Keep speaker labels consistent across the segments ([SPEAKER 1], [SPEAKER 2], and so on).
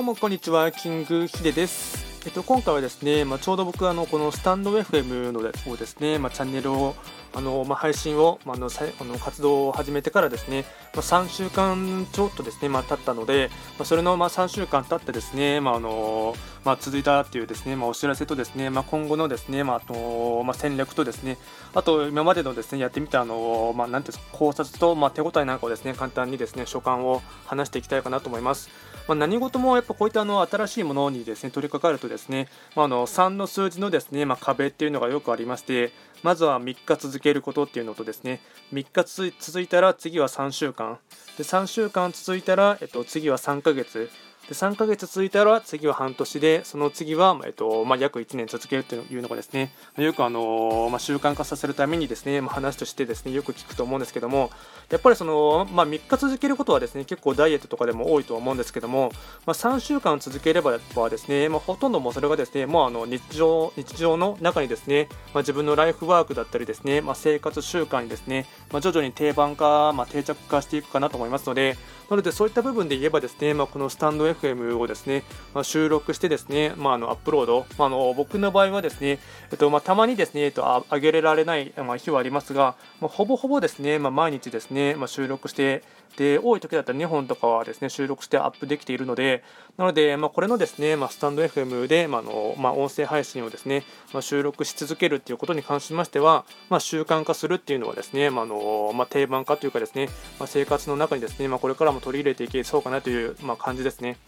[SPEAKER 1] どうもこんにちは、キングヒデです。えっと、今回はですね、まあ、ちょうど僕あのこのスタンド FM のをですね、まあ、チャンネルをあの、まあ、配信を、まあ、のあの活動を始めてからですね、まあ、3週間ちょっとですね、まあ、経ったので、まあ、それのまあ3週間経ってですね、まああのまあ、続いたっていうですね、まあ、お知らせとですね、まあ、今後のですね、まああとまあ、戦略とですね、あと今までのですねやってみたあの、まあ、なんていう考察と、まあ、手応えなんかをですね簡単にですね所感を話していきたいかなと思います。まあ、何事もやっぱこういったあの新しいものにですね取り掛かるとですね、まあ、あの3の数字のですね、まあ、壁っていうのがよくありまして、まずは3日続けることっていうのとですね、3日続いたら次は3週間、で3週間続いたら、えっと、次は3ヶ月、で3ヶ月続いたら次は半年でその次は、えっとまあ、約1年続けるというのがですねよくあの、まあ、習慣化させるためにですね、まあ、話としてですねよく聞くと思うんですけどもやっぱりその、まあ、3日続けることはですね結構ダイエットとかでも多いと思うんですけども、まあ、3週間続ければですね、まあ、ほとんどもそれがですねもうあの日常日常の中にですね、まあ、自分のライフワークだったりですね、まあ、生活習慣にですね、まあ、徐々に定番化、まあ、定着化していくかなと思いますのでなのでそういった部分で言えばですね、まあ、このスタンド F FM をですね、まあ、収録してですね、まあ、あのアップロード、まあ、あの僕の場合はですね、えっとまあ、たまにですね、えっと、上げられない、まあ、日はありますが、まあ、ほぼほぼですね、まあ、毎日ですね、まあ、収録してで多い時だったら2本とかはですね収録してアップできているのでなので、まあ、これのですね、まあ、スタンド FM で、まあのまあ、音声配信をですね、まあ、収録し続けるっていうことに関しましては、まあ、習慣化するっていうのはですね、まあのまあ、定番化というかですね、まあ、生活の中にですね、まあ、これからも取り入れていけそうかなという、まあ、感じですね。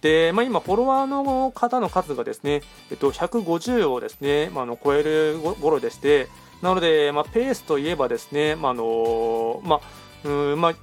[SPEAKER 1] で、まあ、今、フォロワーの方の数がですね、えっと、150をですね、まあ、の超える頃でして、なので、まあ、ペースといえばですね、まあのまあうんまあ、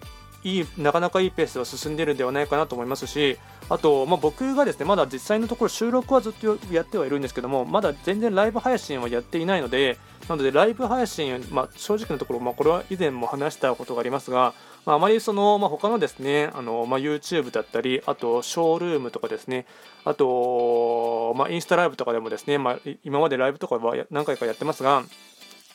[SPEAKER 1] いいなかなかいいペースで進んでいるんではないかなと思いますし、あと、まあ、僕がですねまだ実際のところ収録はずっとやってはいるんですけども、まだ全然ライブ配信はやっていないので、なのでライブ配信、まあ、正直なところ、まあ、これは以前も話したことがありますが、まあ、あまりその、まあ、他のですね、あのまあ、YouTube だったり、あとショールームとかですね、あと、まあ、インスタライブとかでもですね、まあ、今までライブとかは何回かやってますが、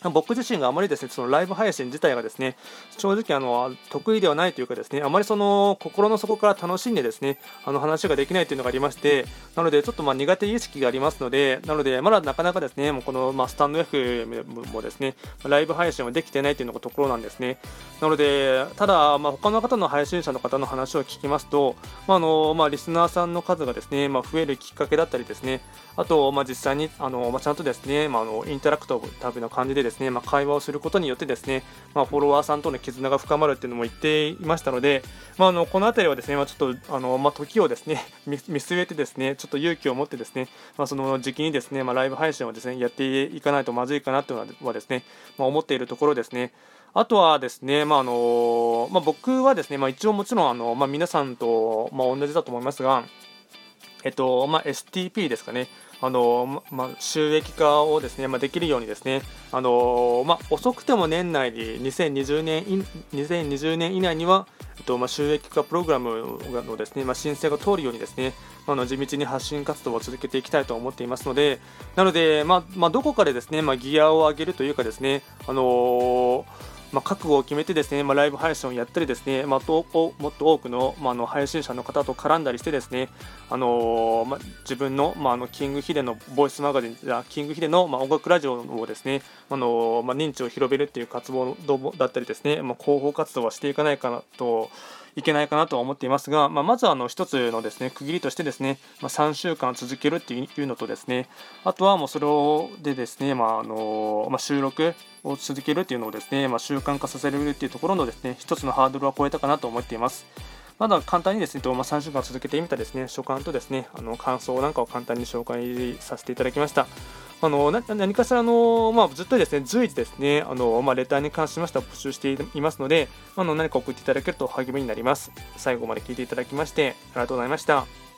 [SPEAKER 1] 僕自身があまりですね、そのライブ配信自体がですね、正直あの得意ではないというかですね、あまりその心の底から楽しんでですね、あの話ができないというのがありまして、なのでちょっとま苦手意識がありますので、なのでまだなかなかですね、もうこのまスタンド F もですね、ライブ配信はできてないというのがところなんですね。なので、ただ、まあ、他の方の配信者の方の話を聞きますと、まあのまあ、リスナーさんの数がですね、まあ、増えるきっかけだったりですね、あと、まあ、実際にあの、まあ、ちゃんとですね、まあ、あのインタラクトタブな感じでですね、ですねまあ、会話をすることによってですね、まあ、フォロワーさんとの絆が深まるっていうのも言っていましたので、まあ、あのこの辺りはですね、まあ、ちょっとあの、まあ、時をですね見据えてですね、ちょっと勇気を持ってですね、まあ、その時期にですね、まあ、ライブ配信をですねやっていかないとまずいかなというのはですね、まあ、思っているところですね。あとはですね、まああのまあ、僕はですね、まあ、一応もちろんあの、まあ、皆さんと、まあ、同じだと思いますが、えっとまあ、STP ですかね、あのまあ、収益化をですね、まあ、できるようにですね、あのまあ、遅くても年内に2020年 ,2020 年以内には、えっとまあ、収益化プログラムのですね、まあ、申請が通るようにですね、あの地道に発信活動を続けていきたいと思っていますので、なので、まあまあ、どこかでですね、まあ、ギアを上げるというかですね、あのーまあ、覚悟を決めてですね、まあ、ライブ配信をやったりですね、まあ、ともっと多くの,、まあ、の配信者の方と絡んだりしてですね、あのー、まあ、自分の,、まあ、あのキングヒデのボイスマガジンキングヒデの、まあ、音楽ラジオをですね、あのー、まあ、認知を広めるっていう活動だったりですね、まあ、広報活動はしていかないかなといけないかなとは思っていますが、まあ、まずはあの1つのですね区切りとしてですね、まあ、3週間続けるっていうのとですねあとはもうそれをでですね、まああのまあ、収録を続けるっていうのをですね、まあ、習慣化させるっていうところのですね1つのハードルは超えたかなと思っています。まだ簡単にですね、まあ、3週間続けてみたですね、所感とですね、あの感想なんかを簡単に紹介させていただきました。あの何かしらの、まあ、ずっとですね随時ですねあの、まあ、レターに関しましては募集していますので、あの何か送っていただけると励みになります。最後まで聞いていただきましてありがとうございました。